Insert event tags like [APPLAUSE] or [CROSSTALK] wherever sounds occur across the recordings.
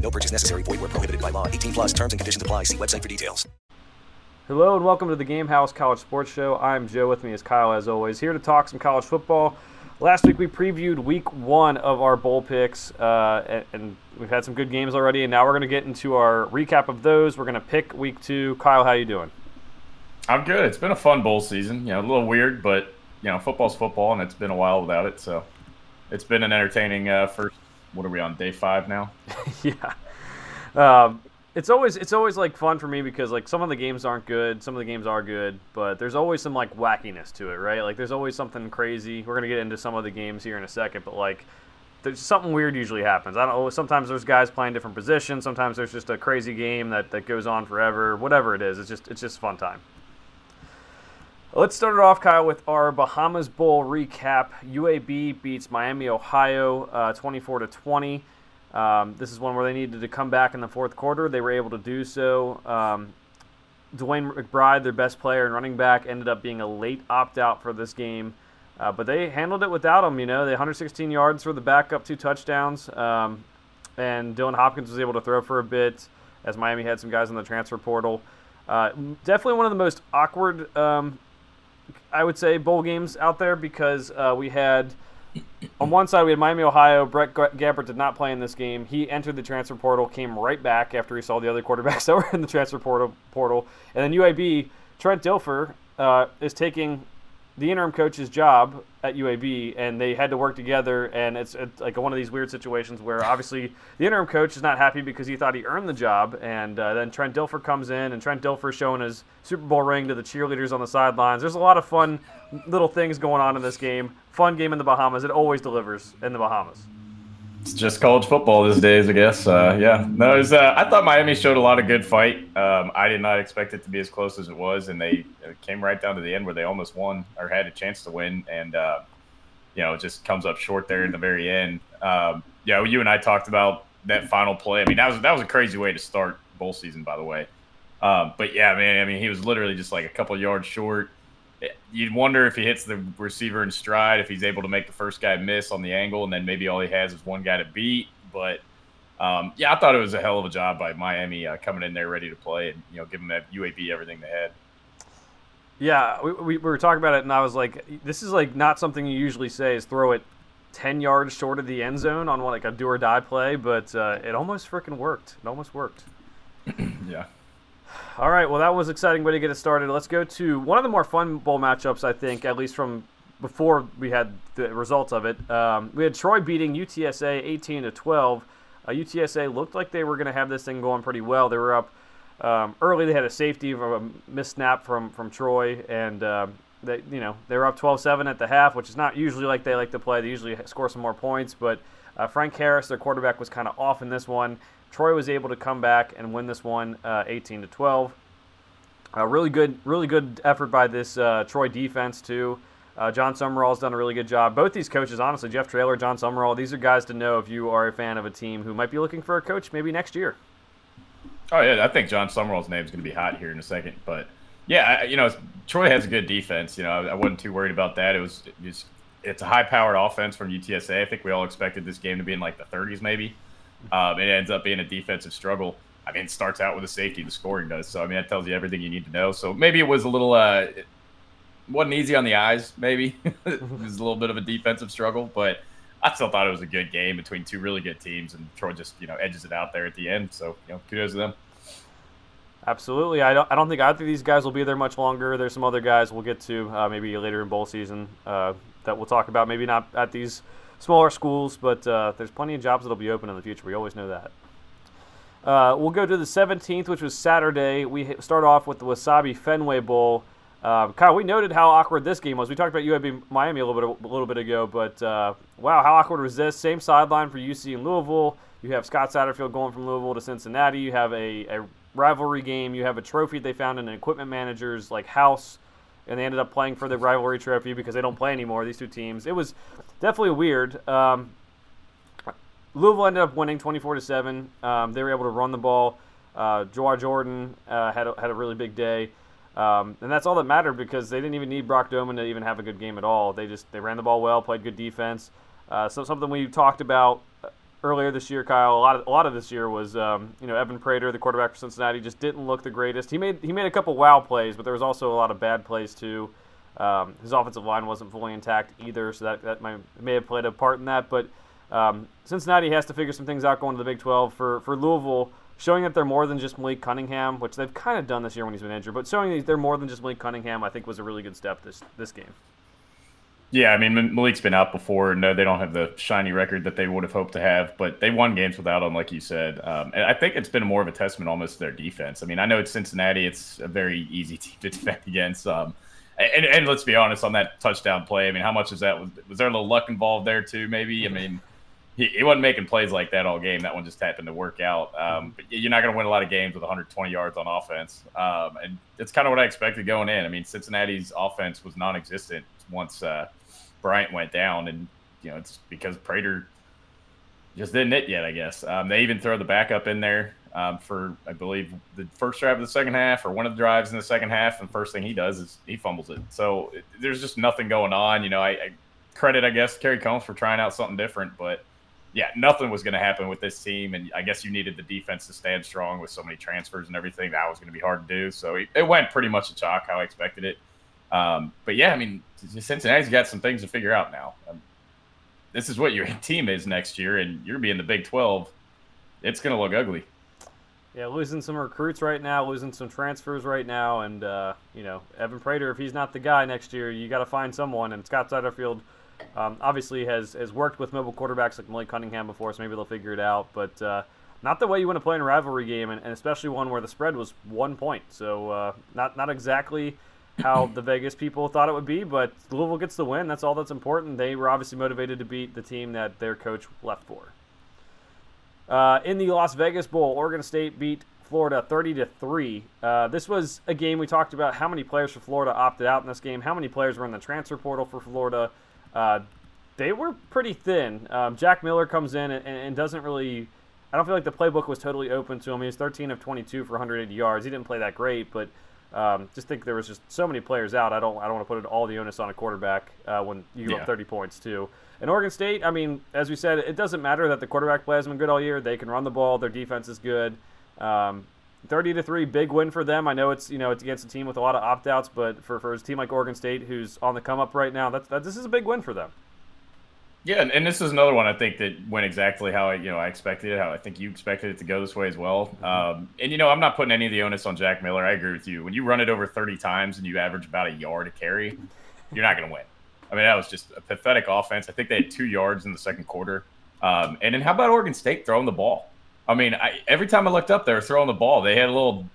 No purchase necessary. Void where prohibited by law. 18 plus terms and conditions apply. See website for details. Hello and welcome to the Game House College Sports Show. I'm Joe. With me is Kyle, as always, here to talk some college football. Last week we previewed Week One of our bowl picks, uh, and, and we've had some good games already. And now we're going to get into our recap of those. We're going to pick Week Two. Kyle, how are you doing? I'm good. It's been a fun bowl season. You know, a little weird, but you know, football's football, and it's been a while without it. So it's been an entertaining uh, first. What are we on day five now? [LAUGHS] yeah. Um, it's always it's always like fun for me because like some of the games aren't good, some of the games are good, but there's always some like wackiness to it, right? Like there's always something crazy. We're gonna get into some of the games here in a second, but like there's something weird usually happens. I don't know. Sometimes there's guys playing different positions. Sometimes there's just a crazy game that, that goes on forever. Whatever it is, it's just it's just fun time. Let's start it off, Kyle, with our Bahamas Bowl recap. UAB beats Miami, Ohio, uh, 24 to 20. Um, this is one where they needed to come back in the fourth quarter. They were able to do so. Um, DeWayne McBride, their best player and running back, ended up being a late opt out for this game. Uh, but they handled it without him. You know, they 116 yards for the backup, two touchdowns, um, and Dylan Hopkins was able to throw for a bit as Miami had some guys in the transfer portal. Uh, definitely one of the most awkward, um, I would say, bowl games out there because uh, we had on one side we had Miami, Ohio. Brett Gabbert did not play in this game. He entered the transfer portal, came right back after he saw the other quarterbacks [LAUGHS] that were in the transfer portal. Portal, and then UAB, Trent Dilfer uh, is taking the interim coach's job at UAB, and they had to work together. And it's, it's, like one of these weird situations where obviously the interim coach is not happy because he thought he earned the job, and uh, then Trent Dilfer comes in, and Trent Dilfer showing his Super Bowl ring to the cheerleaders on the sidelines. There's a lot of fun little things going on in this game. Fun game in the Bahamas. It always delivers in the Bahamas. It's just college football these days, I guess. Uh, yeah, no, was, uh, I thought Miami showed a lot of good fight. Um, I did not expect it to be as close as it was, and they came right down to the end where they almost won or had a chance to win, and uh, you know, it just comes up short there in the very end. Um, yeah, you and I talked about that final play. I mean, that was that was a crazy way to start bowl season, by the way. Um, but yeah, man, I mean, he was literally just like a couple yards short you'd wonder if he hits the receiver in stride, if he's able to make the first guy miss on the angle, and then maybe all he has is one guy to beat. But um, yeah, I thought it was a hell of a job by Miami uh, coming in there ready to play and you know giving that UAB everything they had. Yeah, we, we, were talking about it, and I was like, this is like not something you usually say is throw it ten yards short of the end zone on like a do or die play, but uh, it almost freaking worked. It almost worked. [CLEARS THROAT] yeah. All right, well, that was exciting way to get it started. Let's go to one of the more fun bowl matchups, I think, at least from before we had the results of it. Um, we had Troy beating UTSA 18 to 12. Uh, UTSA looked like they were going to have this thing going pretty well. They were up um, early. They had a safety of a missed snap from from Troy, and uh, they you know they were up 12-7 at the half, which is not usually like they like to play. They usually score some more points, but uh, Frank Harris, their quarterback, was kind of off in this one. Troy was able to come back and win this one, uh, 18 to 12. Uh, really good, really good effort by this uh, Troy defense too. Uh, Jon Sumrall's done a really good job. Both these coaches, honestly, Jeff Traylor, Jon Sumrall, these are guys to know if you are a fan of a team who might be looking for a coach maybe next year. Oh yeah, I think Jon Sumrall's name is going to be hot here in a second. But yeah, you know, Troy has a good defense. You know, I, wasn't too worried about that. It was, just, it's a high-powered offense from UTSA. I think we all expected this game to be in like the 30s, maybe. Um, it ends up being a defensive struggle. I mean, it starts out with a safety, the scoring does. So, I mean, that tells you everything you need to know. So maybe it was a little, uh, it wasn't easy on the eyes, maybe. [LAUGHS] it was a little bit of a defensive struggle, but I still thought it was a good game between two really good teams, and Troy just, you know, edges it out there at the end. So, you know, kudos to them. Absolutely. I don't, I don't think either of these guys will be there much longer. There's some other guys we'll get to uh, maybe later in bowl season uh, that we'll talk about. Maybe not at these – smaller schools, but uh, there's plenty of jobs that'll be open in the future. We always know that. Uh, we'll go to the 17th, which was Saturday. We start off with the Wasabi Fenway Bowl. Um, Kyle, we noted how awkward this game was. We talked about UAB Miami a little bit a little bit ago, but uh, wow, how awkward was this? Same sideline for UC and Louisville. You have Scott Satterfield going from Louisville to Cincinnati. You have a, a rivalry game. You have a trophy they found in an equipment manager's like house, and they ended up playing for the rivalry trophy because they don't play anymore. These two teams. It was definitely weird. Um, Louisville ended up winning 24 to seven. Um, they were able to run the ball. Uh, Jordan uh, had a, had a really big day. Um, and that's all that mattered because they didn't even need Brock Domann to even have a good game at all. They just they ran the ball well, played good defense. Uh, so something we talked about earlier this year, Kyle. A lot of a lot of this year was um, you know Evan Prater, the quarterback for Cincinnati, just didn't look the greatest. He made he made a couple wow plays, but there was also a lot of bad plays too. Um, his offensive line wasn't fully intact either, so that that might, may have played a part in that. But um, Cincinnati has to figure some things out going to the Big 12 for for Louisville. Showing that they're more than just Malik Cunningham, which they've kind of done this year when he's been injured, but showing that they're more than just Malik Cunningham, I think was a really good step this this game. Yeah, I mean Malik's been out before. No, they don't have the shiny record that they would have hoped to have, but they won games without him, like you said. Um, and I think it's been more of a testament almost to their defense. I mean, I know it's Cincinnati; it's a very easy [LAUGHS] team to defend against. Um, and, and let's be honest, on that touchdown play, I mean, how much is that? Was, was there a little luck involved there too? Maybe. I mean, he, he wasn't making plays like that all game. That one just happened to work out. Um, but you're not going to win a lot of games with 120 yards on offense, um, and it's kind of what I expected going in. I mean, Cincinnati's offense was non-existent once. Uh, Bryant went down, and you know it's because Prater just didn't hit yet. I guess um, they even throw the backup in there um, for I believe the first drive of the second half or one of the drives in the second half, and first thing he does is he fumbles it. So it, there's just nothing going on. You know, I, I credit I guess Kerry Coombs for trying out something different, but yeah, nothing was going to happen with this team, and I guess you needed the defense to stand strong with so many transfers and everything. That was going to be hard to do. So it, it went pretty much a chalk how I expected it. Um, but yeah, I mean, Cincinnati's got some things to figure out now. Um, this is what your [LAUGHS] team is next year, and you're being the Big 12. It's going to look ugly. Yeah, losing some recruits right now, losing some transfers right now, and uh, you know Evan Prater, if he's not the guy next year, you got to find someone. And Scott Satterfield um, obviously has has worked with mobile quarterbacks like Malik Cunningham before, so maybe they'll figure it out. But uh, not the way you want to play in a rivalry game, and, and, especially one where the spread was one point. So uh, not not exactly how the Vegas people thought it would be, but Louisville gets the win. That's all that's important. They were obviously motivated to beat the team that their coach left for. Uh, in the Las Vegas Bowl, Oregon State beat Florida 30 to three. Uh, this was a game we talked about. How many players for Florida opted out in this game? How many players were in the transfer portal for Florida? Uh, they were pretty thin. Um, Jack Miller comes in and, and, doesn't really. I don't feel like the playbook was totally open to him. He was 13 of 22 for 180 yards. He didn't play that great, but um, just think there was just so many players out. I don't I don't want to put it all the onus on a quarterback uh, when you give yeah. up 30 points too. And Oregon State, I mean, as we said, it doesn't matter that the quarterback play has been good all year. They can run the ball. Their defense is good. Um, 30 to three, big win for them. I know it's you know it's against a team with a lot of opt outs, but for, for a team like Oregon State, who's on the come up right now, that's that, this is a big win for them. Yeah, and, and, this is another one I think that went exactly how I, you know I expected it. How I think you expected it to go this way as well. Mm-hmm. Um, and you know, I'm not putting any of the onus on Jack Miller. I agree with you. When you run it over 30 times and you average about a yard a carry, you're not going to win. I mean, that was just a pathetic offense. I think they had two yards in the second quarter. Um, and then how about Oregon State throwing the ball? I mean, I, every time I looked up, they were throwing the ball. They had a little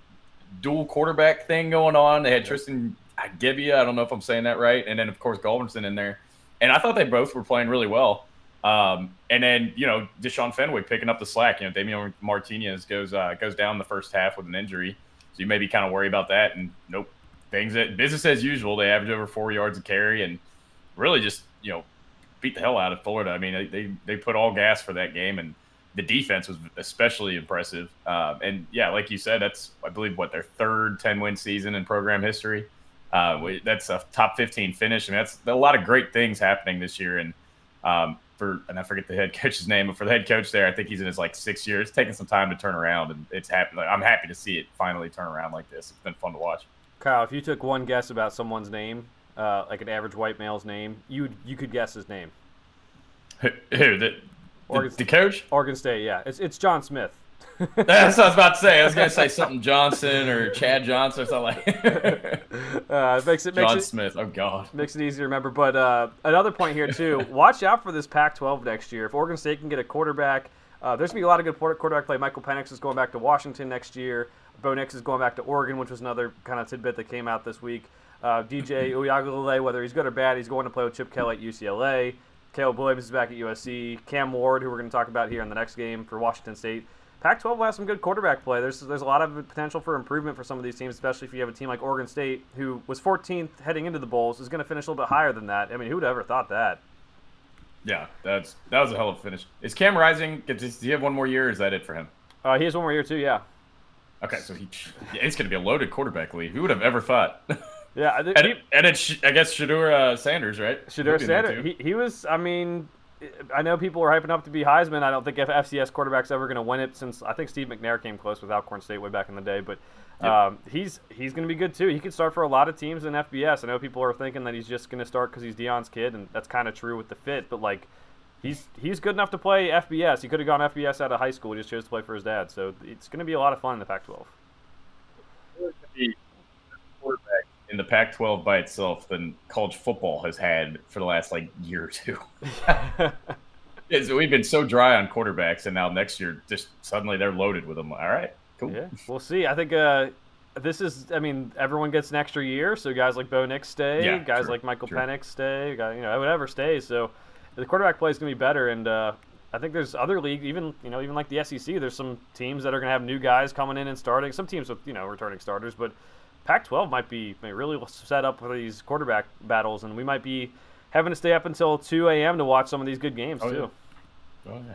dual quarterback thing going on. They had Tristan Gebbia. I don't know if I'm saying that right. And then, of course, Gulbranson in there and I thought they both were playing really well. Um, and then you know Deshaun Fenwick picking up the slack. You know Damien Martinez goes uh, goes down the first half with an injury, so you maybe kind of worry about that. And nope, things that business as usual. They average over four yards a carry and really just you know beat the hell out of Florida. I mean they they, they put all gas for that game and the defense was especially impressive. Um, and yeah, like you said, that's I believe what their third 10 win season in program history. Uh, that's a top 15 finish. I mean, that's a lot of great things happening this year. And um, for and I forget the head [LAUGHS] coach's name, but for the head coach there, I think he's in his like six years, taking some time to turn around, and it's happy. I'm happy to see it finally turn around like this. It's been fun to watch. Kyle, if you took one guess about someone's name, uh, like an average white male's name, you you could guess his name. Who? who the, Oregon, the, the coach? Oregon State. Yeah, it's it's John Smith. [LAUGHS] That's what I was about to say. I was gonna say something Johnson or Chad Johnson or something like. [LAUGHS] uh, makes it makes John it, Smith. Oh God, makes it easy to remember. But uh, another point here too. [LAUGHS] watch out for this Pac-12 next year. If Oregon State can get a quarterback, uh, there's gonna be a lot of good quarterback play. Michael Penix is going back to Washington next year. Bo Nix is going back to Oregon, which was another kind of tidbit that came out this week. Uh, DJ Uiagalelei, whether he's good or bad, he's going to play with Chip Kelly at UCLA. Caleb Williams is back at USC. Cam Ward, who we're going to talk about here in the next game for Washington State Pac-12 has some good quarterback play. There's there's a lot of potential for improvement for some of these teams, especially if you have a team like Oregon State, who was 14th heading into the bowls, is going to finish a little bit higher than that. I mean, who would have ever thought that? Yeah, that's that was a hell of a finish. Is Cam Rising? Does he have one more year? Or is that it for him? Uh, he has one more year too. Yeah. Okay, so he yeah, it's going to be a loaded quarterback league. Who would have ever thought? Yeah, and, it, and it's I guess Shedeur uh, Sanders, right? Shedeur Sanders. He, he was. I mean, I know people are hyping up to be Heisman. I don't think if FCS quarterback's ever going to win it since I think Steve McNair came close with Alcorn State way back in the day. But um, he's he's going to be good too. He could start for a lot of teams in FBS. I know people are thinking that he's just going to start because he's Deion's kid, and that's kind of true with the fit. But like, he's he's good enough to play FBS. He could have gone FBS out of high school. He just chose to play for his dad. So it's going to be a lot of fun in the Pac-12. In the Pac-12 by itself than college football has had for the last like year or two. [LAUGHS] we've been so dry on quarterbacks, and now next year, just suddenly they're loaded with them. All right, cool. Yeah, we'll see. I think uh, this is. I mean, everyone gets an extra year, so guys like Bo Nix stay, yeah, guys true, like Michael true. Penix stay, guy, you know, whatever stays. So the quarterback play is going to be better, and uh, I think there's other leagues, even you know, even like the SEC. There's some teams that are going to have new guys coming in and starting. Some teams with you know returning starters, but Pac-12 might be may really set up for these quarterback battles, and we might be having to stay up until 2 a.m. to watch some of these good games oh, too. Yeah. Oh, yeah.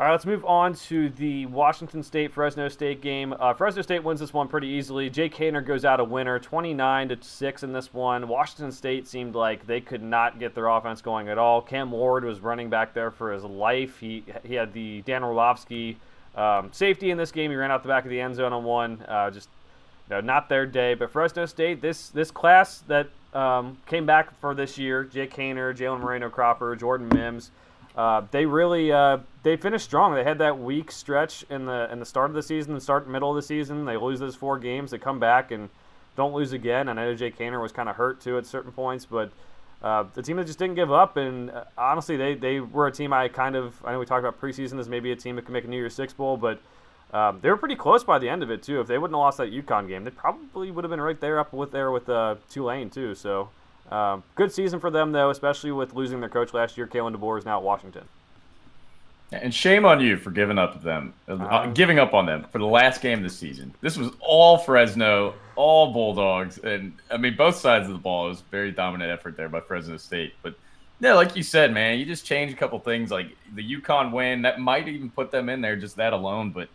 All right, let's move on to the Washington State Fresno State game. Uh, Fresno State wins this one pretty easily. Jake Haener goes out a winner, 29 to six in this one. Washington State seemed like they could not get their offense going at all. Cam Ward was running back there for his life. He he had the Dan Orlovsky um, safety in this game. He ran out the back of the end zone on one. Uh, just not their day. But Fresno State, this this class that um, came back for this year, Jake Haener, Jalen Moreno Cropper, Jordan Mims. Uh, they really uh, they finished strong. They had that weak stretch in the in the start of the season, the start middle of the season. They lose those four games. They come back and don't lose again. And I know Jake Haener was kind of hurt too at certain points, but uh, the team that just didn't give up. And uh, honestly, they they were a team I kind of I know we talked about preseason as maybe a team that could make a New Year's Six bowl, but um, they were pretty close by the end of it too. If they wouldn't have lost that UConn game, they probably would have been right there up with there with uh, Tulane too. So. Um, good season for them, though, especially with losing their coach last year. Kalen DeBoer is now at Washington. And shame on you for giving up them, uh, Um, giving up on them for the last game of the season. This was all Fresno, all Bulldogs, and I mean both sides of the ball. It was a very dominant effort there by Fresno State. But yeah, like you said, man, you just change a couple things, like the UConn win that might even put them in there, just that alone. But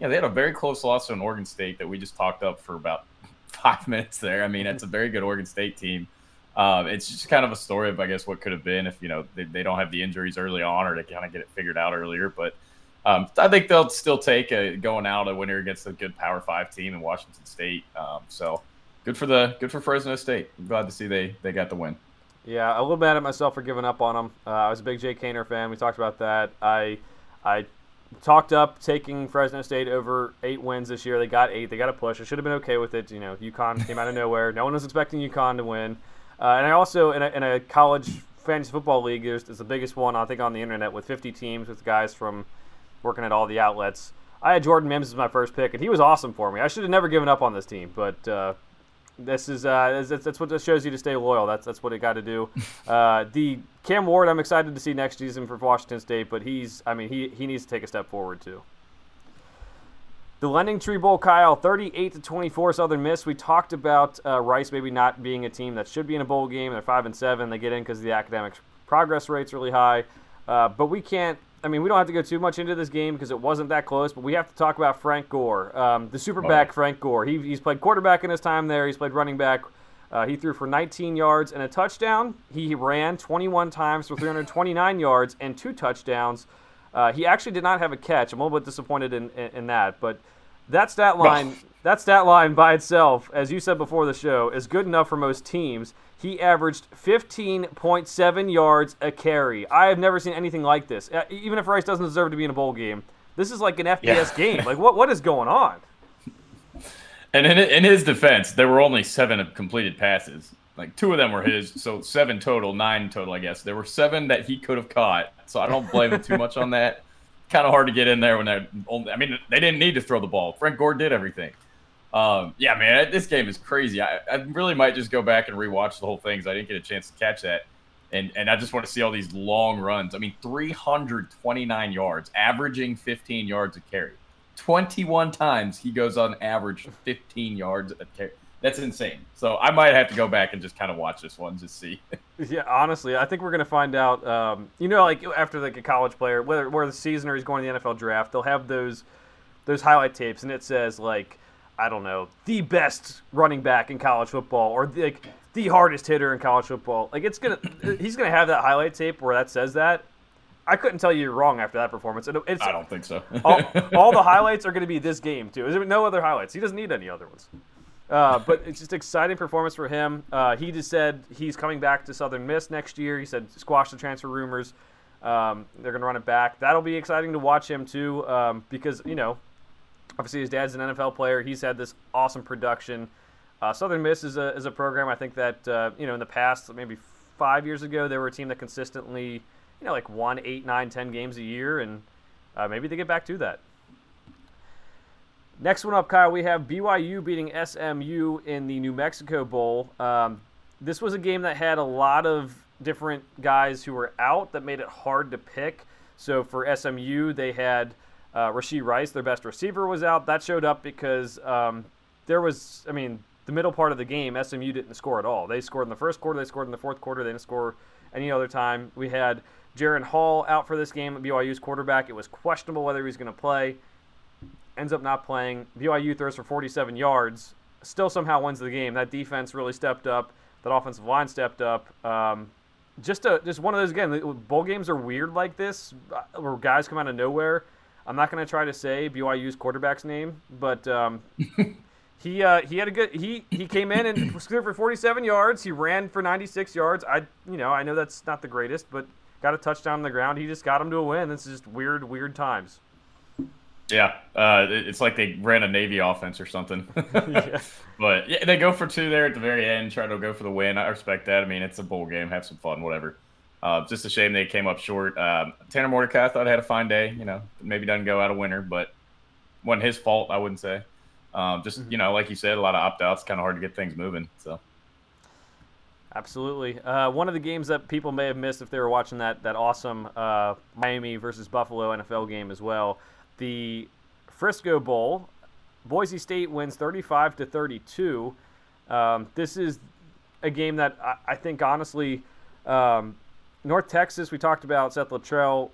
yeah, they had a very close loss to an Oregon State that we just talked up for about [LAUGHS] five minutes there. I mean, it's a very good Oregon State team. Um, it's just kind of a story of, I guess, what could have been if you know they, they don't have the injuries early on or to kind of get it figured out earlier. But um, I think they'll still take a, going out a winner against a good Power Five team in Washington State. Um, so good for the good for Fresno State. I'm glad to see they they got the win. Yeah, a little mad at myself for giving up on them. Uh, I was a big Jake Haener fan. We talked about that. I I talked up taking Fresno State over eight wins this year. They got eight. They got a push. I should have been okay with it. You know, UConn came out of nowhere. No one was expecting UConn to win. Uh, and I also in a, in a college fantasy football league, there's, the biggest one I think on the internet with 50 teams with guys from working at all the outlets. I had Jordan Mims as my first pick, and he was awesome for me. I should have never given up on this team, but uh, this is uh, that's, that's what this shows you to stay loyal. That's that's what it got to do. [LAUGHS] Uh, the Cam Ward, I'm excited to see next season for Washington State, but he's I mean he he needs to take a step forward too. The Lending Tree Bowl, Kyle, 38 to 24 Southern Miss. We talked about uh, Rice maybe not being a team that should be in a bowl game. They're five and seven. They get in because the academic progress rate's really high. Uh, but we can't. I mean, we don't have to go too much into this game because it wasn't that close. But we have to talk about Frank Gore, um, the superback Oh. Frank Gore. He, he's played quarterback in his time there. He's played running back. Uh, he threw for 19 yards and a touchdown. He ran 21 times for 329 [LAUGHS] yards and two touchdowns. Uh, he actually did not have a catch. I'm a little bit disappointed in, in, in that, but that stat line, that stat line by itself, as you said before the show, is good enough for most teams. He averaged 15.7 yards a carry. I have never seen anything like this. Even if Rice doesn't deserve to be in a bowl game, this is like an FBS Yeah. game. Like what what is going on? And in, in his defense, there were only seven completed passes. Like two of them were his, so seven total, nine total, I guess. There were seven that he could have caught, so I don't blame him too much on that. Kind of hard to get in there when they're. Only, I mean, they didn't need to throw the ball. Frank Gore did everything. Um, yeah, man, this game is crazy. I, I really might just go back and rewatch the whole thing because I didn't get a chance to catch that. And and I just want to see all these long runs. I mean, 329 yards, averaging 15 yards a carry. 21 times he goes on average 15 yards a carry. That's insane. So I might have to go back and just kind of watch this one, just see. [LAUGHS] yeah, honestly, I think we're gonna find out. Um, you know, like after like a college player, whether where the season or he's going to the NFL draft, they'll have those those highlight tapes, and it says like I don't know the best running back in college football, or the, like the hardest hitter in college football. Like it's gonna [CLEARS THROAT] he's gonna have that highlight tape where that says that. I couldn't tell you you're wrong after that performance. It's, I don't think so. all, all the [LAUGHS] highlights are going to be this game too. There's no other highlights. He doesn't need any other ones. Uh, but it's just exciting performance for him. Uh, he just said he's coming back to Southern Miss next year. He said squash the transfer rumors. Um, they're going to run it back. That'll be exciting to watch him too, um, because you know, obviously his dad's an NFL player. He's had this awesome production. Uh, Southern Miss is a is a program I think that uh, you know in the past maybe five years ago they were a team that consistently you know like won eight, nine, ten games a year, and uh, maybe they get back to that. Next one up, Kyle, we have BYU beating SMU in the New Mexico Bowl. Um, this was a game that had a lot of different guys who were out that made it hard to pick. So for SMU, they had uh, Rashee Rice, their best receiver, was out. That showed up because um, there was, I mean, the middle part of the game, SMU didn't score at all. They scored in the first quarter, they scored in the fourth quarter, they didn't score any other time. We had Jaren Hall out for this game, BYU's quarterback. It was questionable whether he was going to play ends up not playing. BYU throws for 47 yards, still somehow wins the game. That defense really stepped up. That offensive line stepped up. Um, just a, just one of those again. Bowl games are weird like this, uh, where guys come out of nowhere. I'm not going to try to say BYU's quarterback's name, but um, [LAUGHS] he uh, he had a good he he came in and [COUGHS] scored for 47 yards. He ran for 96 yards. I you know I know that's not the greatest, but got a touchdown on the ground. He just got him to a win. This is just weird weird times. Yeah, uh, it's like they ran a Navy offense or something. [LAUGHS] yeah. But yeah, they go for two there at the very end, try to go for the win. I respect that. I mean, it's a bowl game, have some fun, whatever. Uh, just a shame they came up short. Um, Tanner Mordecai I thought I had a fine day. You know, maybe doesn't go out a winner, but wasn't his fault. I wouldn't say. Um, just mm-hmm. you know, like you said, a lot of opt outs. Kind of hard to get things moving. So. Absolutely. Uh, one of the games that people may have missed if they were watching that that awesome uh, Miami versus Buffalo NFL game as well the Frisco Bowl. Boise State wins 35 to 32. Um, this is a game that I, I think honestly, um, North Texas. We talked about Seth Littrell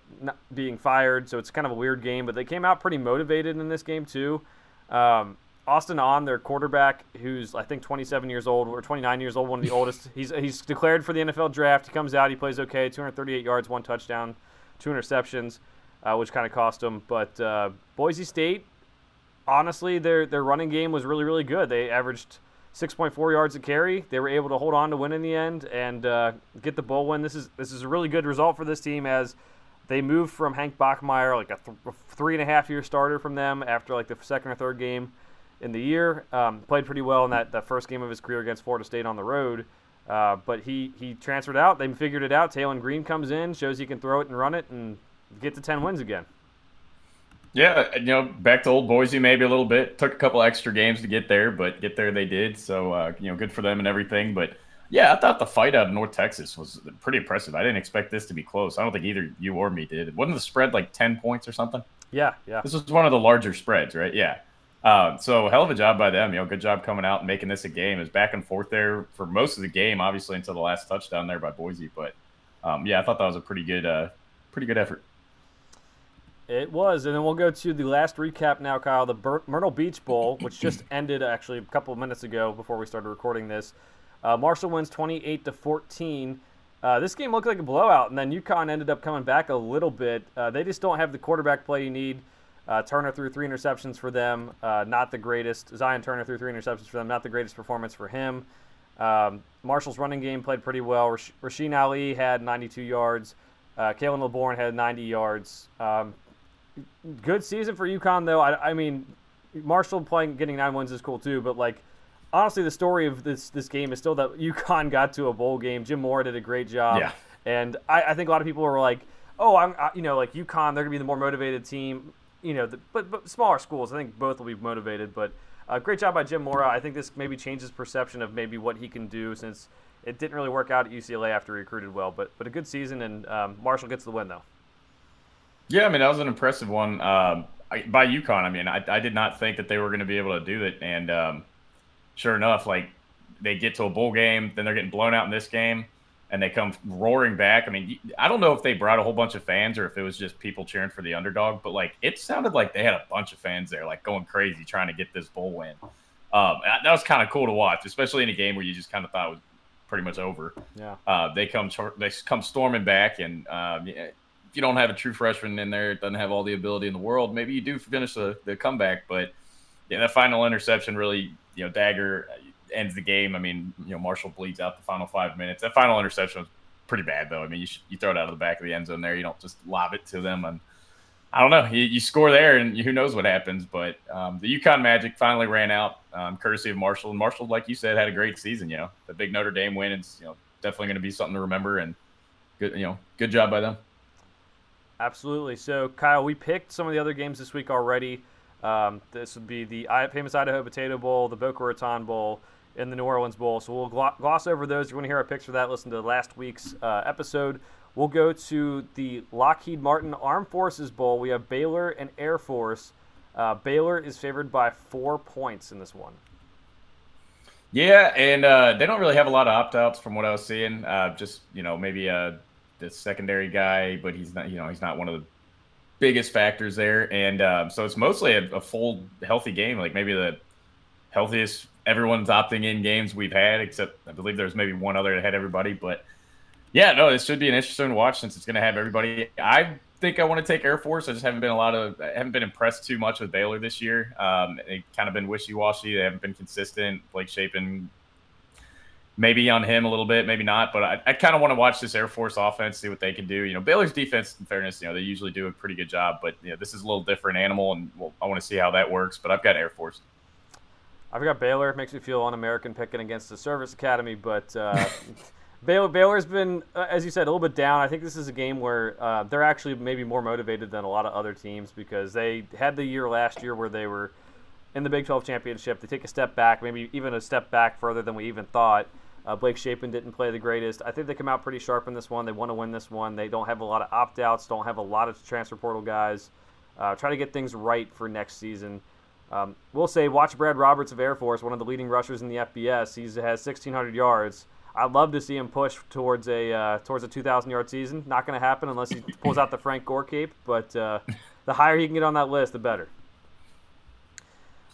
being fired, so it's kind of a weird game. But they came out pretty motivated in this game too. Um, Austin Aune, their quarterback, who's I think 27 years old or 29 years old, one of the [LAUGHS] oldest. He's he's declared for the NFL draft. He comes out, he plays okay, 238 yards, one touchdown, two interceptions uh, which kind of cost them. But uh, Boise State, honestly, their their running game was really really good. They averaged 6.4 yards a carry. They were able to hold on to win in the end and uh, get the bowl win. This is this is a really good result for this team as they moved from Hank Bachmeier, like a, th- three and a half year starter from them after like the second or third game in the year. Um, played pretty well in that, that first game of his career against Florida State on the road. Uh, but he, he transferred out. They figured it out. Taylen Green comes in, shows he can throw it and run it, and get to 10 wins again. Yeah, you know, back to old Boise maybe a little bit. Took a couple extra games to get there, but get there they did. So, uh, you know, good for them and everything. But yeah, I thought the fight out of North Texas was pretty impressive. I didn't expect this to be close. I don't think either you or me did. Wasn't the spread like 10 points or something? Yeah, yeah. This was one of the larger spreads, right? Yeah. Uh, so hell of a job by them. You know, good job coming out and making this a game. Is back and forth there for most of the game, obviously until the last touchdown there by Boise. But um, yeah, I thought that was a pretty good, uh, pretty good effort. It was, and then we'll go to the last recap now, Kyle. The Bur- Myrtle Beach Bowl, which [CLEARS THROAT] just ended actually a couple of minutes ago before we started recording this. Uh, Marshall wins 28 to 14. Uh, this game looked like a blowout, and then UConn ended up coming back a little bit. Uh, they just don't have the quarterback play you need. Uh, Turner threw three interceptions for them, uh, not the greatest. Zion Turner threw three interceptions for them, not the greatest performance for him. Um, Marshall's running game played pretty well. Rash- Rasheen Ali had 92 yards. Uh, Khalan Laborn had 90 yards. Um, good season for UConn though. I, I mean, Marshall playing getting nine wins is cool too, but like honestly, the story of this this game is still that [LAUGHS] UConn got to a bowl game. Jim Mora did a great job, yeah. and I, I think a lot of people were like, "Oh, I'm I, you know like UConn, they're gonna be the more motivated team." You know, the, but but smaller schools, I think both will be motivated. But uh, great job by Jim Mora. I think this maybe changes perception of maybe what he can do since it didn't really work out at UCLA after he recruited well. But but a good season, and um, Marshall gets the win though. Yeah, I mean that was an impressive one um, by UConn. I mean, I, I did not think that they were going to be able to do it, and um, sure enough, like they get to a bowl game, then they're getting blown out in this game, and they come roaring back. I mean, I don't know if they brought a whole bunch of fans or if it was just people cheering for the underdog, but like it sounded like they had a bunch of fans there, like going crazy trying to get this bowl win. Um, that was kind of cool to watch, especially in a game where you just kind of thought it was pretty much over. Yeah. Uh, they come they come storming back, and um, you don't have a true freshman in there, it doesn't have all the ability in the world. Maybe you do finish the, the comeback, but yeah, that final interception really, you know, dagger ends the game. I mean, you know, Marshall bleeds out the final five minutes. That final interception was pretty bad, though. I mean, you, should, you throw it out of the back of the end zone there. You don't just lob it to them. And I don't know. You, you score there, and who knows what happens. But um, the UConn Magic finally ran out, um, courtesy of Marshall. And Marshall, like you said, had a great season. You know, the big Notre Dame win is you know definitely going to be something to remember. And good, you know, good job by them. Absolutely. So, Kyle, we picked some of the other games this week already. Um, this would be the famous Idaho Potato Bowl, the Boca Raton Bowl, and the New Orleans Bowl. So we'll gloss over those. If you want to hear our picks for that, listen to last week's uh, episode. We'll go to the Lockheed Martin Armed Forces Bowl. We have Baylor and Air Force. Uh, Baylor is favored by four points in this one. Yeah, and uh, they don't really have a lot of opt outs from what I was seeing. Uh, just you know maybe uh, the secondary guy, but he's not you know he's not one of the biggest factors there. And um, so it's mostly a, a, full healthy game, like maybe the healthiest everyone's opting in games we've had, except I believe there's maybe one other that had everybody. But yeah, no, this should be an interesting watch since it's going to have everybody. I think I want to take Air Force. I just haven't been a lot of, I haven't been impressed too much with Baylor this year. Um, they've kind of been wishy washy. They haven't been consistent. Blake Shapen maybe on him a little bit, maybe not. But I, I kind of want to watch this Air Force offense, see what they can do. You know, Baylor's defense, in fairness, you know, they usually do a pretty good job, but you know, this is a little different animal, and I want to see how that works. But I've got Air Force. I've got Baylor. It makes me feel un-American picking against the Service Academy, but uh, [LAUGHS] Baylor Baylor's been, uh, as you said, a little bit down. I think this is a game where uh, they're actually maybe more motivated than a lot of other teams because they had the year last year where they were in the Big 12 championship. They take a step back, maybe even a step back further than we even thought. Uh, Blake Shapen didn't play the greatest. I think they come out pretty sharp in this one. They want to win this one. They don't have a lot of opt outs, don't have a lot of transfer portal guys. Uh, try to get things right for next season. Um, we'll say, watch Brad Roberts of Air Force, one of the leading rushers in the FBS. He has 1,600 yards. I'd love to see him push towards a uh, towards a 2,000 yard season. Not going to happen unless he pulls out the Frank Gore cape. But uh, the higher he can get on that list, the better.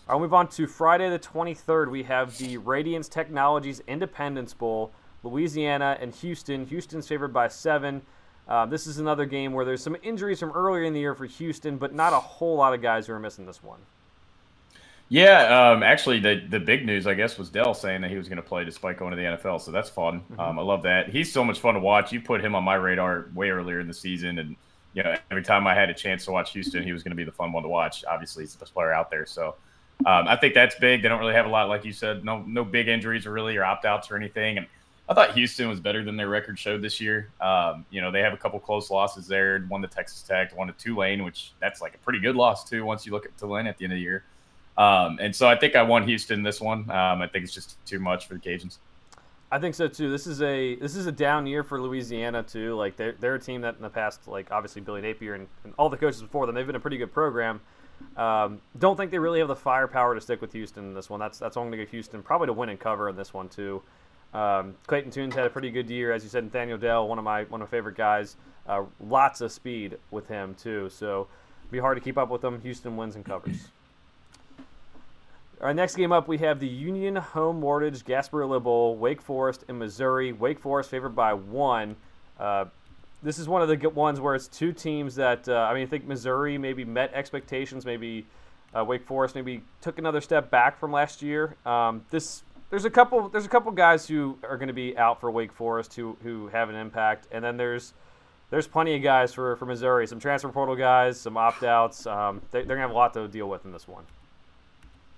I'll move on to Friday the 23rd. We have the Radiance Technologies Independence Bowl, Louisiana and Houston. Houston's favored by seven. Uh, this is another game where there's some injuries from earlier in the year for Houston, but not a whole lot of guys who are missing this one. Yeah, um, actually, the the big news, I guess, was Dell saying that he was going to play despite going to the NFL. So that's fun. Mm-hmm. Um, I love that. He's so much fun to watch. You put him on my radar way earlier in the season, and you know, every time I had a chance to watch Houston, he was going to be the fun one to watch. Obviously, he's the best player out there. So um, I think that's big. They don't really have a lot, like you said, no no big injuries or really or opt outs or anything. And I thought Houston was better than their record showed this year. Um, you know, they have a couple close losses there. One to Texas Tech, one to Tulane, which that's like a pretty good loss too. Once you look at Tulane at the end of the year, um, and so I think I won Houston this one. Um, I think it's just too much for the Cajuns. I think so too. This is a this is a down year for Louisiana too. Like they're they're a team that in the past, like obviously Billy Napier and, and all the coaches before them, they've been a pretty good program. Um, don't think they really have the firepower to stick with Houston in this one. That's that's only going to go Houston probably to win and cover in this one too. Um, Clayton Tunes had a pretty good year, as you said. Nathaniel Dell, one of my one of my favorite guys. Uh, lots of speed with him too, so be hard to keep up with them. Houston wins and covers. Our next game up, we have the Union Home Mortgage Gasparilla Bowl, Wake Forest in Missouri. Wake Forest favored by one. Uh, this is one of the ones where it's two teams that uh, I mean, I think Missouri maybe met expectations. Maybe uh, Wake Forest maybe took another step back from last year. Um, this there's a couple there's a couple guys who are going to be out for Wake Forest who who have an impact, and then there's there's plenty of guys for, for Missouri. Some transfer portal guys, some opt outs. Um, they, they're gonna have a lot to deal with in this one.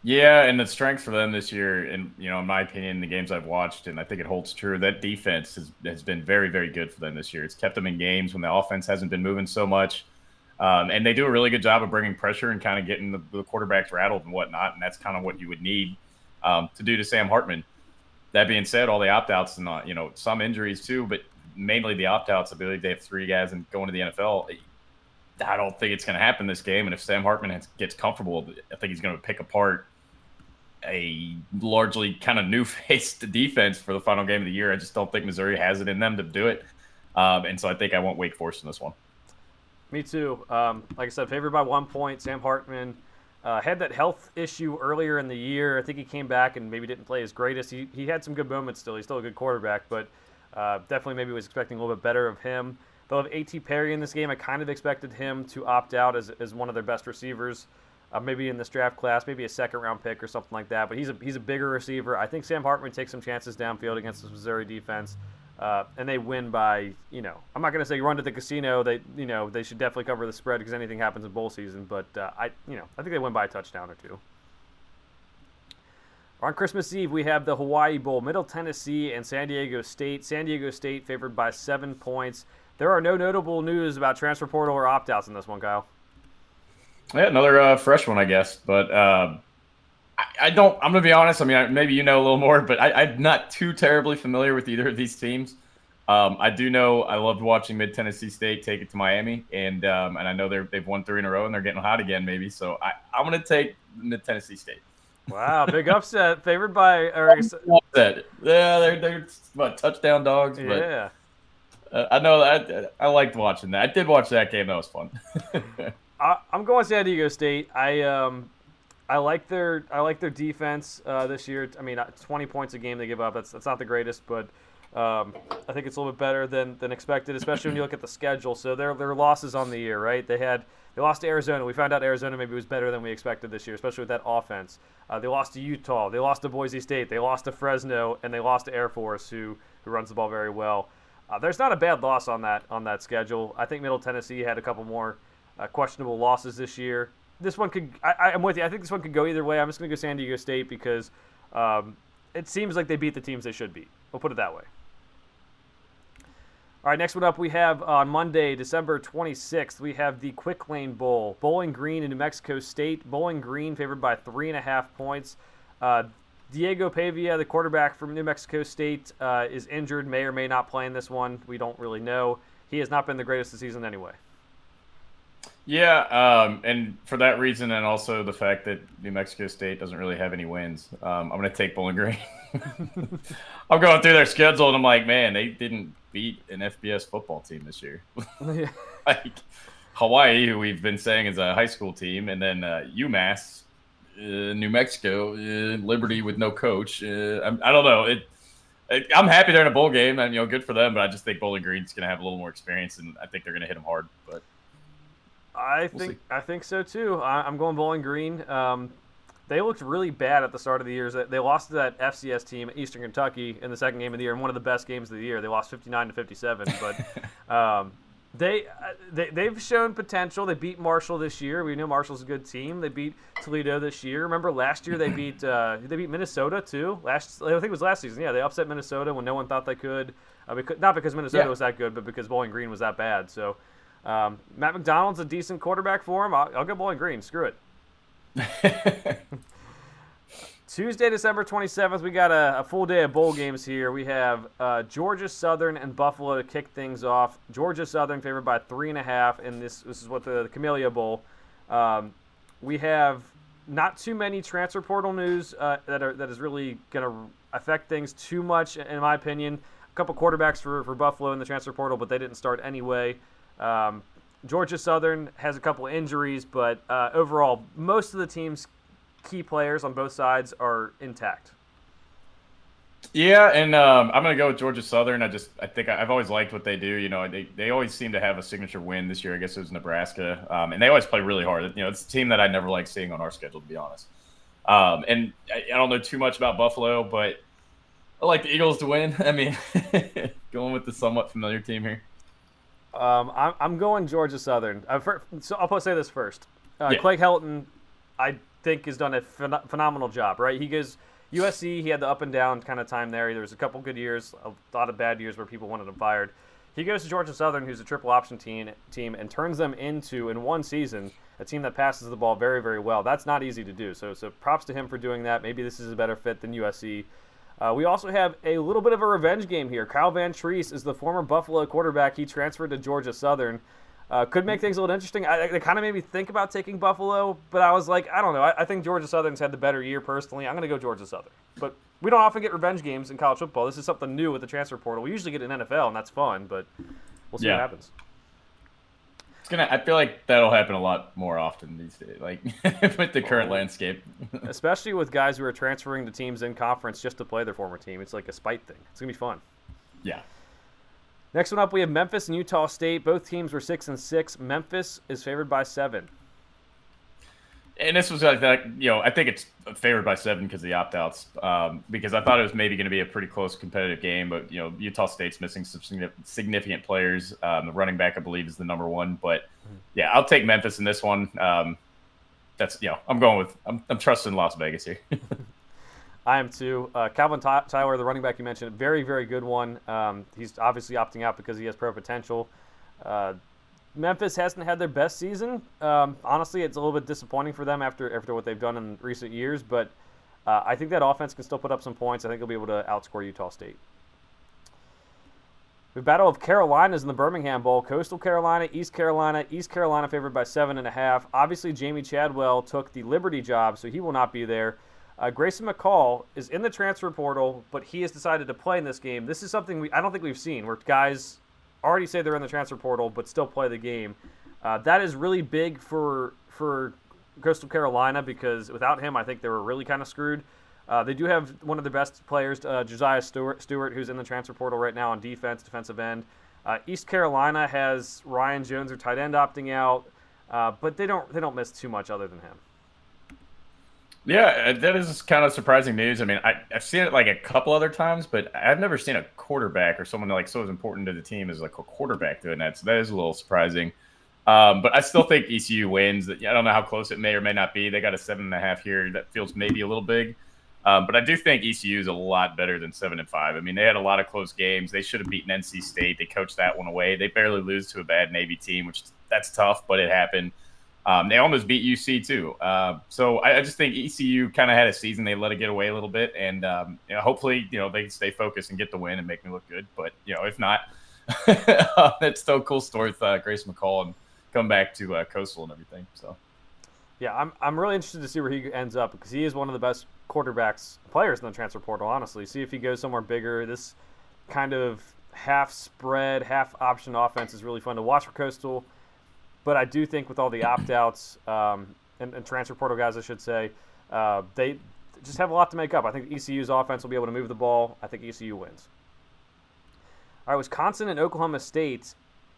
Yeah, and the strength for them this year, and you know, in my opinion, the games I've watched, and I think it holds true, that defense has, has been very, very good for them this year. It's kept them in games when the offense hasn't been moving so much, um, and they do a really good job of bringing pressure and kind of getting the, the quarterbacks rattled and whatnot, and that's kind of what you would need um, to do to Sam Hartman. that being said, all the opt outs and not, you know, some injuries too, but mainly the opt outs I believe They have three guys and going to the NFL. I don't think it's going to happen this game. And if Sam Hartman has, gets comfortable, I think he's going to pick apart a largely kind of new [LAUGHS] faced defense for the final game of the year. I just don't think Missouri has it in them to do it. Um, and so I think I want Wake Forest in this one. Me too. Um, like I said, favored by one point. Sam Hartman uh, had that health issue earlier in the year. I think he came back and maybe didn't play his greatest. He, he had some good moments still. He's still a good quarterback, but uh, definitely maybe was expecting a little bit better of him. They'll have A.T. Perry in this game. I kind of expected him to opt out as, as one of their best receivers, uh, maybe in this draft class, maybe a second round pick or something like that. But he's a, he's a bigger receiver. I think Sam Hartman takes some chances downfield against the Missouri defense. Uh, and they win by, you know, I'm not to say run to the casino. They, you know, they should definitely cover the spread because anything happens in bowl season. But uh, I, you know, I think they win by a touchdown or two. On Christmas Eve, we have the Hawaii Bowl, Middle Tennessee and San Diego State. San Diego State favored by seven points. There are no notable news about transfer portal or opt outs in this one, Kyle. Yeah, another uh, fresh one, I guess. But uh, I, I, don't. I'm gonna be honest. I mean, I, maybe you know a little more, but I, am not too terribly familiar with either of these teams. Um, I do know I loved watching Mid Tennessee State take it to Miami, and um, and I know they're they've won three in a row and they're getting hot again, maybe. So I, I'm gonna take Mid Tennessee State. Wow, big upset, favored by or [LAUGHS] upset. Yeah, they're they're what touchdown dogs. But, yeah. Uh, I know I I liked watching that. I did watch that game. That was fun. [LAUGHS] I, am going San Diego State. I um I like their I like their defense uh, this year. I mean, 20 points a game they give up. That's that's not the greatest, but um, I think it's a little bit better than, than expected, especially when you look at the schedule. So their their losses on the year, right? They had they lost to Arizona. We found out Arizona maybe was better than we expected this year, especially with that offense. Uh, they lost to Utah. They lost to Boise State. They lost to Fresno, and they lost to Air Force, who who runs the ball very well. Uh, there's not a bad loss on that on that schedule. I think Middle Tennessee had a couple more uh, questionable losses this year. This one could. I, am with you. I think this one could go either way. I'm just going to go San Diego State because um, it seems like they beat the teams they should beat. We'll put it that way. All right, next one up, we have on Monday, December 26th, we have the Quick Lane Bowl. Bowling Green in New Mexico State. Bowling Green favored by three and a half points. Uh, Diego Pavia, the quarterback from New Mexico State, uh, is injured, may or may not play in this one. We don't really know. He has not been the greatest this season anyway. Yeah, um, and for that reason, and also the fact that New Mexico State doesn't really have any wins, um, I'm going to take Bowling Green. [LAUGHS] I'm going through their schedule, and I'm like, man, they didn't beat an FBS football team this year. [LAUGHS] [LAUGHS] like Hawaii, who we've been saying is a high school team, and then uh, UMass, uh, New Mexico, uh, Liberty with no coach. Uh, I, I don't know. It, it, I'm happy they're in a bowl game, and you know, good for them. But I just think Bowling Green's going to have a little more experience, and I think they're going to hit them hard. But I we'll think see. I think so too. I, am going Bowling Green. Um, they looked really bad at the start of the year. They lost to that FCS team, at Eastern Kentucky, in the second game of the year, and one of the best games of the year. They lost 59 to 57, but [LAUGHS] um, they, uh, they they've shown potential. They beat Marshall this year. We know Marshall's a good team. They beat Toledo this year. Remember last year they beat uh, they beat Minnesota too. Last I think it was last season. Yeah, they upset Minnesota when no one thought they could. Uh, because, not because Minnesota yeah. was that good, but because Bowling Green was that bad. So. Um, Matt McDonald's a decent quarterback for him. I'll, I'll go Bowling Green. Screw it. [LAUGHS] Tuesday, December 27th, we got a, a, full day of bowl games here. We have uh, Georgia Southern and Buffalo to kick things off. Georgia Southern favored by three and a half, and this this is what the, the Camellia Bowl. Um, we have not too many transfer portal news uh, that are that is really going to affect things too much, in my opinion. A couple quarterbacks for, for Buffalo in the transfer portal, but they didn't start anyway. Um, Georgia Southern has a couple injuries, but uh, overall, most of the team's key players on both sides are intact. Yeah, and um, I'm gonna go with Georgia Southern. I just I think I've always liked what they do. You know, they, they always seem to have a signature win. This year, I guess it was Nebraska, um, and they always play really hard. You know, it's a team that I never like seeing on our schedule, to be honest. Um, and I, I, don't know too much about Buffalo, but I like the Eagles to win. [LAUGHS] I mean, [LAUGHS] going with the somewhat familiar team here. Um, I'm, I'm going Georgia Southern. Uh, for, so I'll say this first. Uh, yeah. Clay Helton, I think, has done a phen- phenomenal job. Right? He goes USC. He had the up and down kind of time there. There was a couple good years, a lot of bad years where people wanted him fired. He goes to Georgia Southern, who's a triple option team, team, and turns them into in one season a team that passes the ball very, very well. That's not easy to do. So, so props to him for doing that. Maybe this is a better fit than USC. Uh, we also have a little bit of a revenge game here. Kyle Vantrease is the former Buffalo quarterback. He transferred to Georgia Southern. Uh, could make things a little interesting. I, it kind of made me think about taking Buffalo, but I was like, I don't know. I, I think Georgia Southern's had the better year personally. I'm going to go Georgia Southern. But we don't often get revenge games in college football. This is something new with the transfer portal. We usually get an NFL, and that's fun, but we'll see Yeah. what happens. It's gonna. I feel like that'll happen a lot more often these days, like [LAUGHS] with the current landscape. [LAUGHS] Especially with guys who are transferring to teams in conference just to play their former team. It's like a spite thing. It's going to be fun. yeah. Next one up, we have Memphis and Utah State. Both teams were six and six. Memphis is favored by seven. And this was like that, you know, I think it's favored by seven because of the opt outs. Um, because I thought it was maybe going to be a pretty close competitive game, but you know, Utah State's missing some significant players. Um, the running back, I believe, is the number one. But yeah, I'll take Memphis in this one. Um, that's you know, I'm going with I'm, I'm trusting Las Vegas here. [LAUGHS] I am too. Uh, Calvin Ty- Tyler, the running back you mentioned, very, very good one. Um, he's obviously opting out because he has pro potential. Uh, Memphis hasn't had their best season. Um, honestly, it's a little bit disappointing for them after after what they've done in recent years. But uh, I think that offense can still put up some points. I think they'll be able to outscore Utah State. The Battle of Carolinas in the Birmingham Bowl. Coastal Carolina, East Carolina. East Carolina favored by seven and a half. Obviously, Jamey Chadwell took the Liberty job, so he will not be there. Uh, Grayson McCall is in the transfer portal, but he has decided to play in this game. This is something we I don't think we've seen where guys already say they're in the transfer portal but still play the game. Uh, that is really big for for Coastal Carolina because without him, I think they were really kind of screwed. Uh, they do have one of the best players, uh, Josiah Stewart, Stewart, who's in the transfer portal right now on defense, defensive end. Uh, East Carolina has Ryan Jones, their tight end, opting out, uh, but they don't they don't miss too much other than him. Yeah, uh, that is kind of surprising news. I mean, I, I've seen it like a couple other times, but I've never seen a quarterback or someone like so as important to the team as like a quarterback doing that. So that is a little surprising. Um, but I still think ECU wins. I don't know how close it may or may not be. They got a seven and a half here. That feels maybe a little big. Um, but I do think ECU is a lot better than seven and five. I mean, they had a lot of close games. They should have beaten NC State. They coached that one away. They barely lose to a bad Navy team, which that's tough, but it happened. Um, they almost beat UC too. Uh, so I, I just think ECU kind of had a season. They let it get away a little bit, and um, you know, hopefully, you know, they stay focused and get the win and make me look good. But you know, if not, [LAUGHS] it's still a cool story with uh, Grayson McCall and come back to uh, Coastal and everything. So Yeah, I'm, I'm really interested to see where he ends up because he is one of the best quarterbacks players in the transfer portal. Honestly, see if he goes somewhere bigger. This kind of half spread, half option offense is really fun to watch for Coastal. But I do think with all the opt outs um, and, and transfer portal guys, I should say, uh, they just have a lot to make up. I think ECU's offense will be able to move the ball. I think ECU wins. All right, Wisconsin and Oklahoma State.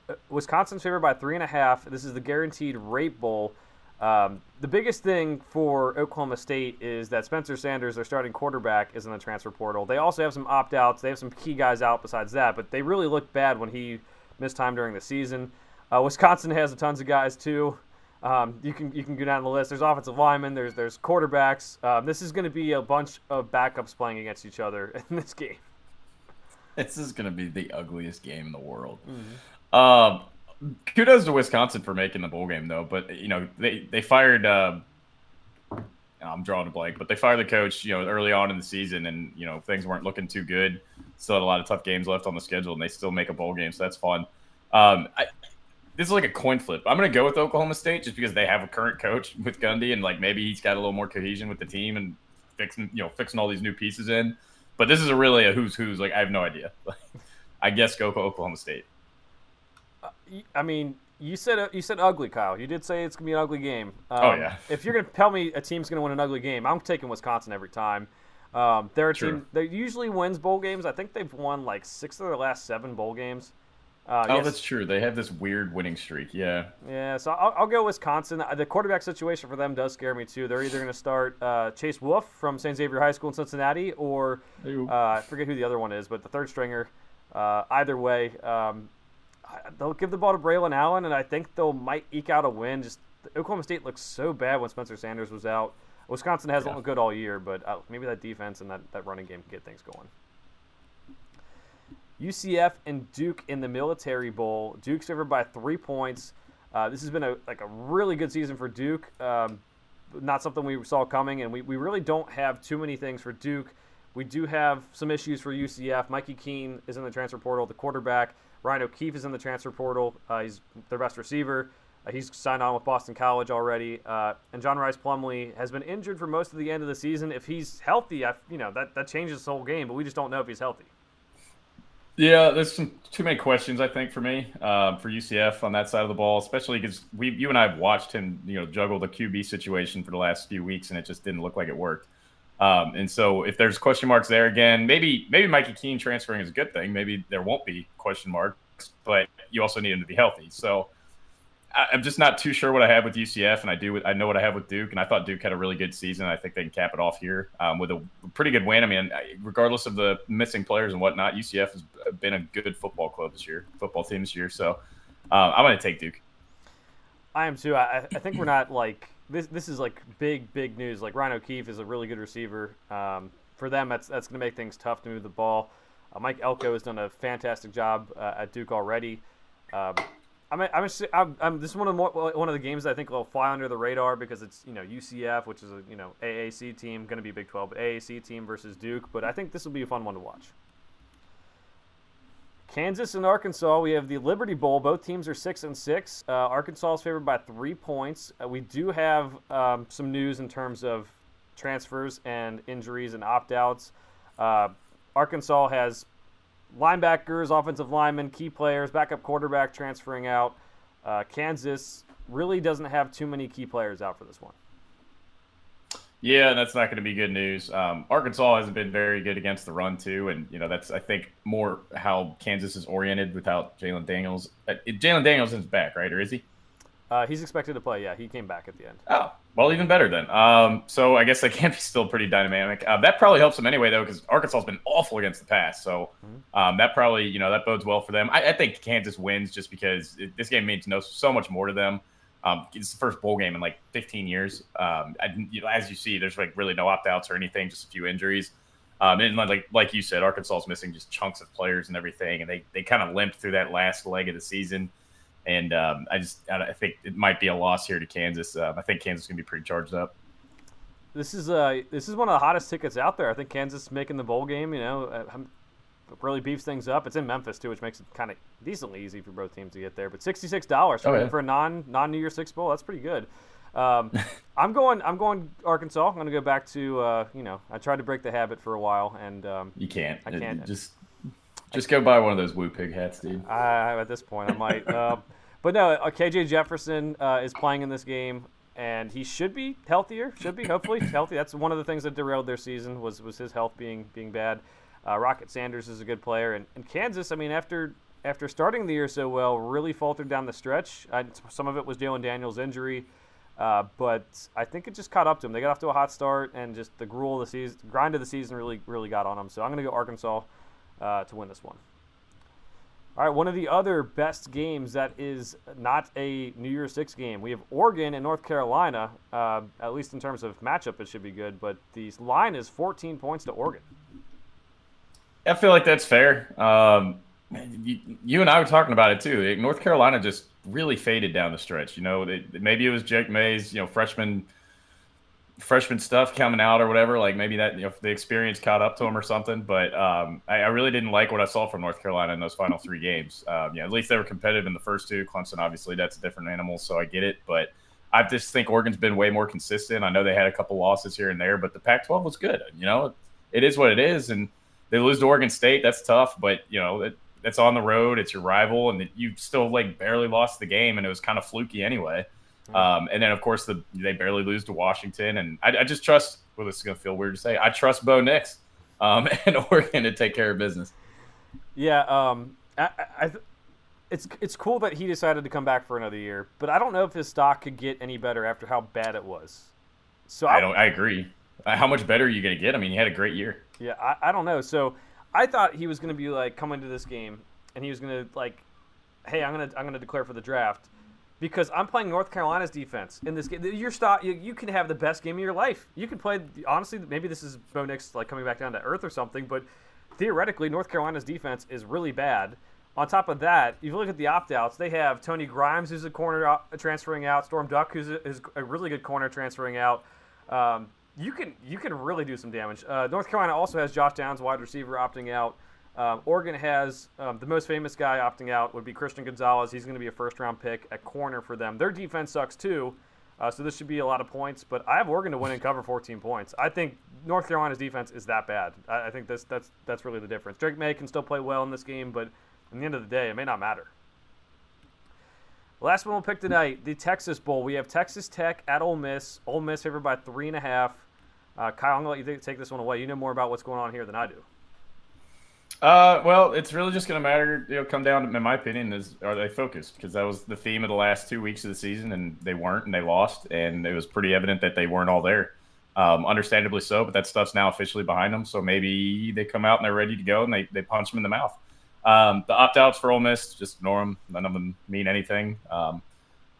Uh, Wisconsin's favored by three and a half. This is the guaranteed rate bowl. Um, the biggest thing for Oklahoma State is that Spencer Sanders, their starting quarterback, is in the transfer portal. They also have some opt outs. They have some key guys out besides that, but they really looked bad when he missed time during the season. Uh, Wisconsin has tons of guys too. Um, you can you can go down the list. There's offensive linemen. There's there's quarterbacks. Um, this is going to be a bunch of backups playing against each other [LAUGHS] in this game. this is going to be the ugliest game in the world. Mm-hmm. Um, kudos to Wisconsin for making the bowl game, though. But you know, they they fired. Uh, I'm drawing a blank, but they fired the coach. You know, early on in the season, and you know things weren't looking too good. Still had a lot of tough games left on the schedule, and they still make a bowl game, so that's fun. Um, I, this is like a coin flip. I'm going to go with Oklahoma State just because they have a current coach with Gundy, and like maybe he's got a little more cohesion with the team and fixing you know fixing all these new pieces in. But this is a really a who's who's. Like I have no idea. [LAUGHS] I guess go for Oklahoma State. I mean, you said you said ugly, Kyle. You did say it's gonna be an ugly game. Um, Oh, yeah. If you're gonna tell me a team's gonna win an ugly game, I'm taking Wisconsin every time. Um, they're a True. team that usually wins bowl games. I think they've won like six of their last seven bowl games. Uh, Oh, yes. that's true. They have this weird winning streak. Yeah. Yeah, so I'll, I'll go Wisconsin. The quarterback situation for them does scare me too. They're either going to start uh, Chase Wolf from St. Xavier High School in Cincinnati, or uh, I forget who the other one is, but the third stringer. Uh, either way, um, they'll give the ball to Braylon Allen, and I think they'll might eke out a win. Just Oklahoma State looks so bad when Spencer Sanders was out. Wisconsin hasn't Yeah. looked good all year, but uh, maybe that defense and that, that running game can get things going. UCF and Duke in the Military Bowl. Duke's favored by three points. Uh, this has been a like a really good season for Duke. Um, not something we saw coming, and we, we really don't have too many things for Duke We do have some issues for UCF. Mikey Keene is in the transfer portal, the quarterback. Ryan O'Keefe is in the transfer portal. Uh, he's their best receiver. Uh, he's signed on with Boston College already. Uh, and John Rhys Plumlee has been injured for most of the end of the season. If he's healthy, I, you know that that changes the whole game. But we just don't know if he's healthy. Yeah, there's some too many questions I think for me uh, for UCF on that side of the ball, especially because we, you and I have watched him, you know, juggle the QB situation for the last few weeks, and it just didn't look like it worked. Um, and so, if there's question marks there again, maybe maybe Mikey Keene transferring is a good thing. Maybe there won't be question marks, but you also need him to be healthy. So I, am just not too sure what I have with UCF, and I do I know what I have with Duke, and I thought Duke had a really good season. I think they can cap it off here um, with a pretty good win. I mean, regardless of the missing players and whatnot, UCF has been a good football club this year, football team this year. So um, I'm going to take Duke. I am too. I, I think we're not like this this is like big big news. Like Ryan O'Keefe is a really good receiver. Um, for them, that's that's going to make things tough to move the ball. Uh, Mike Elko has done a fantastic job uh, at Duke already. Um, I'm, I'm, I'm, I'm, this is one of the more, one of the games I think will fly under the radar because it's you know UCF, which is a you know AAC team, going to be Big 12, but AAC team versus Duke. But I think this will be a fun one to watch. Kansas and Arkansas, we have the Liberty Bowl. Both teams are six and six. Uh, Arkansas is favored by three points. Uh, we do have um, some news in terms of transfers and injuries and opt-outs. Uh, Arkansas has linebackers, offensive linemen, key players, backup quarterback transferring out. Uh, Kansas really doesn't have too many key players out for this one. Yeah, that's not going to be good news. Um, Arkansas hasn't been very good against the run too, and you know that's I think more how Kansas is oriented without Jalon Daniels. Uh, Jalon Daniels is back, right, or is he? Uh, he's expected to play. Yeah, he came back at the end. Oh, well, even better then. Um, so I guess they [LAUGHS] can be still pretty dynamic. Uh, that probably helps them anyway, though, because Arkansas's been awful against the pass. So mm-hmm. um, that probably, you know, that bodes well for them. I, I think Kansas wins just because it, this game means no so much more to them. Um, it's the first bowl game in like 15 years. Um, I, you know, as you see, there's like really no opt outs or anything, just a few injuries. Um, and like like you said, Arkansas is missing just chunks of players and everything, and they they kind of limped through that last leg of the season. And um, I just I think it might be a loss here to Kansas. Uh, I think Kansas is going to be pretty charged up. This is uh this is one of the hottest tickets out there. I think Kansas making the bowl game. You know, uh, really beefs things up. It's in Memphis too, which makes it kind of decently easy for both teams to get there. But sixty six dollars for, oh, yeah. for a non non New Year's Six bowl. That's pretty good. Um, [LAUGHS] I'm going. I'm going Arkansas. I'm going to go back to. Uh, you know, I tried to break the habit for a while, and um, you can't. I can't. It, just just go buy one of those Woo Pig hats, dude. I, at this point, I might. [LAUGHS] uh, but no, uh, KJ Jefferson uh, is playing in this game, and he should be healthier. Should be hopefully [LAUGHS] healthy. That's one of the things that derailed their season was was his health being being bad. Uh, Rocket Sanders is a good player, and, and Kansas. I mean, after after starting the year so well, really faltered down the stretch. some of it was Jalon Daniels' injury, uh, but I think it just caught up to them. They got off to a hot start, and just the gruel of the season, grind of the season, really really got on them. So I'm going to go Arkansas uh, to win this one. All right, one of the other best games that is not a New Year's Six game. We have Oregon and North Carolina. Uh, at least in terms of matchup, it should be good. But the line is 14 points to Oregon. I feel like that's fair. Um, you, you, and I were talking about it too. North Carolina just really faded down the stretch. You know, maybe it was Drake Maye's, you know, freshman freshman stuff coming out or whatever. Like maybe that you know the experience caught up to him or something. But um, I, I, really didn't like what I saw from North Carolina in those final three games. Um, yeah, at least they were competitive in the first two. Clemson, obviously, that's a different animal, so I get it. But I just think Oregon's been way more consistent. I know they had a couple losses here and there, but the Pac-12 was good. You know, it is what it is, and they lose to Oregon State. That's tough, but you know it, it's on the road. It's your rival, and you still like barely lost the game, and it was kind of fluky anyway. Um, and then, of course, the, they barely lose to Washington. And I, I just trust, well, this is going to feel weird to say, I trust Bo Nix um, [LAUGHS] and Oregon to take care of business. Yeah. Um, I, I, it's, it's cool that he decided to come back for another year, but I don't know if his stock could get any better after how bad it was. So I, I don't, I agree. Uh, how much better are you going to get? I mean, he had a great year. Yeah. I, I don't know. So I thought he was going to be like, coming to this game and he was going to like, hey, I'm going to, I'm going to declare for the draft because I'm playing North Carolina's defense in this game. Your stop, you, you, can have the best game of your life. You can play honestly. Maybe this is Bo Nix like coming back down to earth or something, but theoretically, North Carolina's defense is really bad. On top of that, if you look at the opt-outs, they have Tony Grimes, who's a corner transferring out, Storm Duck, who's a, a really good corner transferring out. Um, you can you can really do some damage. Uh, North Carolina also has Josh Downs, wide receiver, opting out. Um, Oregon has um, the most famous guy opting out would be Christian Gonzalez. He's going to be a first round pick at corner for them. Their defense sucks too, uh, so this should be a lot of points. But I have Oregon to win and cover 14 points. I think North Carolina's defense is that bad. I, I think this that's that's really the difference. Drake Maye can still play well in this game, but in the end of the day, it may not matter. Last one we'll pick tonight, the Texas Bowl. We have Texas Tech at Ole Miss. Ole Miss favored by three and a half. Uh, Kyle, I'm gonna let you take this one away. You know more about what's going on here than I do. Uh, well, it's really just going to matter. You know, come down, in my opinion, is are they focused? Because that was the theme of the last two weeks of the season, and they weren't, and they lost, and it was pretty evident that they weren't all there. Um, understandably so, but that stuff's now officially behind them. So maybe they come out and they're ready to go, and they they punch them in the mouth. Um, the opt outs for Ole Miss, just ignore them. None of them mean anything. Um,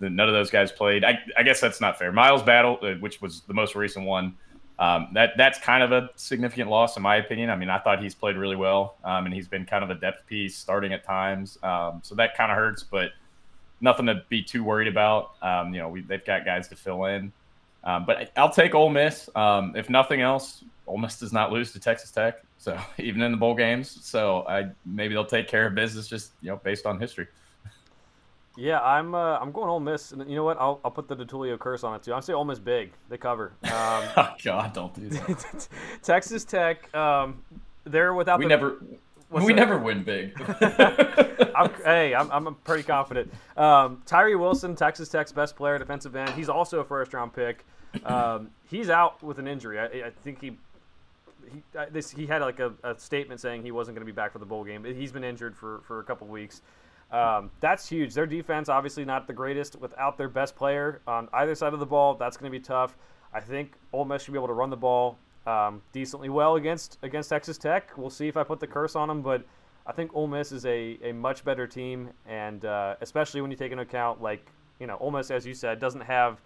the, none of those guys played. I, I guess that's not fair. Miles Battle, uh, which was the most recent one, um, that that's kind of a significant loss in my opinion. I mean, I thought he's played really well, um, and he's been kind of a depth piece starting at times. Um, so that kind of hurts, but nothing to be too worried about. Um, you know, we, they've got guys to fill in. Um, but I'll take Ole Miss. Um, if nothing else, Ole Miss does not lose to Texas Tech, so [LAUGHS] even in the bowl games. So I maybe they'll take care of business just you know based on history. Yeah, I'm uh, I'm going Ole Miss, and you know what? I'll, I'll put the DeTulio curse on it too. I'm say Ole Miss big. They cover. Um, [LAUGHS] oh God, don't do that. [LAUGHS] Texas Tech, um, they're without. We the, never. we that? never win big. [LAUGHS] I'm, hey, I'm, I'm pretty confident. Um, Tyree Wilson, Texas Tech's best player, defensive end. He's also a first round pick. Um, [CLEARS THROAT] he's out with an injury. I, I think he. He, this, he had like a, a statement saying he wasn't going to be back for the bowl game. He's been injured for, for a couple weeks. Um, that's huge. Their defense, obviously, not the greatest without their best player on either side of the ball. That's going to be tough. I think Ole Miss should be able to run the ball um, decently well against against Texas Tech. We'll see if I put the curse on them, but I think Ole Miss is a, a much better team, and uh, especially when you take into account, like you know, Ole Miss, as you said, doesn't have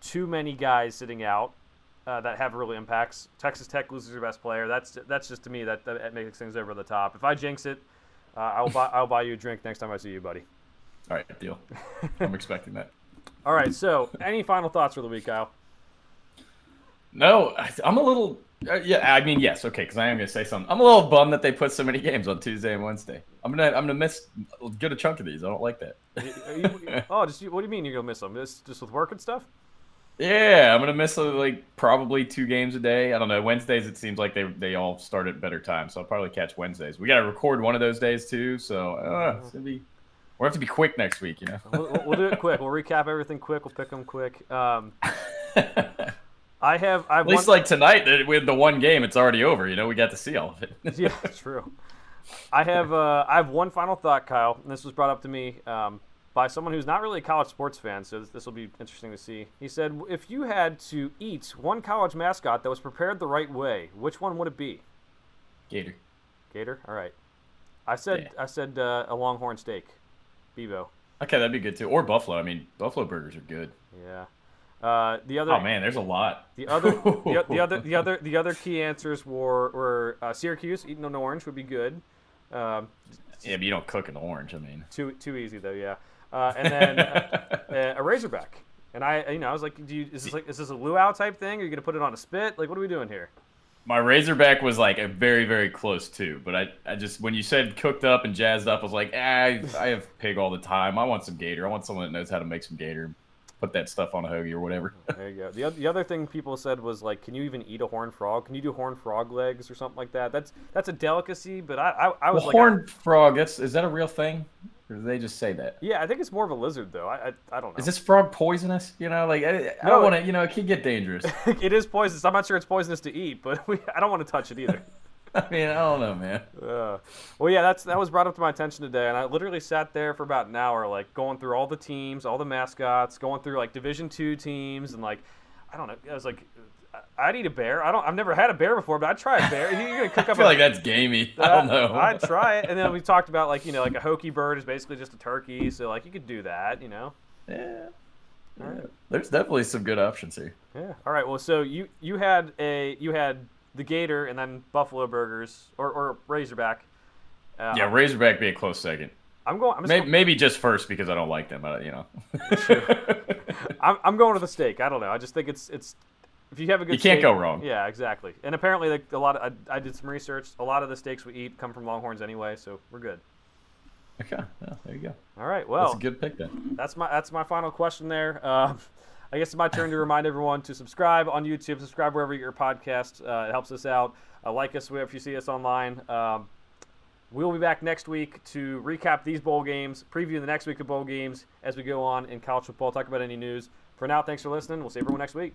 too many guys sitting out uh, that have real impacts. Texas Tech loses their best player. That's that's just to me that, that makes things over the top. If I jinx it, uh, I'll buy I'll buy you a drink next time I see you, buddy. All right, deal. I'm expecting that. [LAUGHS] All right. So, any final thoughts for the week, Kyle? No, I- I'm a little. Uh, yeah, I mean, yes, okay, because I am gonna say something. I'm a little bummed that they put so many [LAUGHS] games on Tuesday and Wednesday. I'm gonna, I'm gonna miss get a chunk of these. I don't like that. You- oh, just what do you mean you're gonna miss them? Just just with work and stuff? Yeah, I'm gonna miss like probably two games a day. I don't know. Wednesdays it seems like they they all start at better times, so I'll probably catch Wednesdays. We gotta record one of those days too, so uh, it's gonna be. We have to be quick next week, you know. We'll, we'll- we'll do it quick. We'll recap everything quick. We'll pick them quick. Um, [LAUGHS] I have I have At least one, like tonight, with the one game, it's already over. You know, we got to see all of it. [LAUGHS] yeah, that's true. I have uh, I have one final thought, Kyle. And this was brought up to me um, by someone who's not really a college sports fan, so this, this will be interesting to see. He said, "If you had to eat one college mascot that was prepared the right way, which one would it be?" Gator. Gator. All right. I said Yeah. I said uh, a Longhorn steak, Bevo. Okay, that'd be good too. Or Buffalo. I mean, Buffalo burgers are good. Yeah. Uh, the other. Oh man, there's a lot. The other, the, the other, [LAUGHS] the other, the other key answers were were uh, Syracuse eating an orange would be good. Um, Yeah, but you don't cook an orange. I mean, too too easy though, yeah. Uh, and then [LAUGHS] uh, a Razorback. And I, you know, I was like, do you, is this like, is this a luau type thing? Are you gonna put it on a spit? Like, what are we doing here? my Razorback was like a very, very close too. But I, I just when you said cooked up and jazzed up, I was like, ah, I, I have pig all the time. I want some gator. I want someone that knows how to make some gator. Put that stuff on a hoagie or whatever. Oh, there you go. The, the other thing people said was like, can you even eat a horned frog? Can you do horned frog legs or something like that? That's that's a delicacy, but I I, I was Well, like, horned frog. That's is that a real thing, or do they just say that? yeah, I think it's more of a lizard though. I I, I don't know. Is this frog poisonous? You know, like I, I No, don't want to. You know, it can get dangerous. [LAUGHS] it is poisonous. I'm not sure it's poisonous to eat, but [LAUGHS] we, I don't want to touch it either. [LAUGHS] [LAUGHS] I mean, I don't know, man. Uh, well, yeah, that's that was brought up to my attention today, and I literally sat there for about an hour, like going through all the teams, all the mascots, going through like Division two teams, and like, I don't know, I was like, I- I'd eat a bear. I don't, I've never had a bear before, but I'd try a bear. You're gonna cook [LAUGHS] up. I feel a, like that's gamey. I don't know. I'd try it, and then we [LAUGHS] talked about like you know like a Hokie bird is basically just a turkey, so like you could do that, you know. Yeah. Yeah. There's definitely some good options here. Yeah. All right. Well, so you you had a you had the gator and then buffalo burgers or, or razorback. Uh, Yeah, Razorback be a close second. I'm going. I'm just Maybe, maybe just first because I don't like them. But, you know. [LAUGHS] I'm, I'm going to the steak. I don't know. I just think it's it's if you have a good, You can't steak- go wrong. Yeah, exactly. And apparently, like, a lot of I, I did some research. A lot of the steaks we eat come from Longhorns anyway, so we're good. Okay, yeah, there you go. All right. Well, That's a good pick then. that's my that's my final question there. Um, I guess it's my turn to remind everyone to subscribe on YouTube, subscribe wherever your podcast. Uh, it helps us out. Uh, like us if you see us online. Um, we'll be back next week to recap these bowl games, preview the next week of bowl games as we go on in college football, talk about any news. For now, thanks for listening. We'll see everyone next week.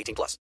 18 plus.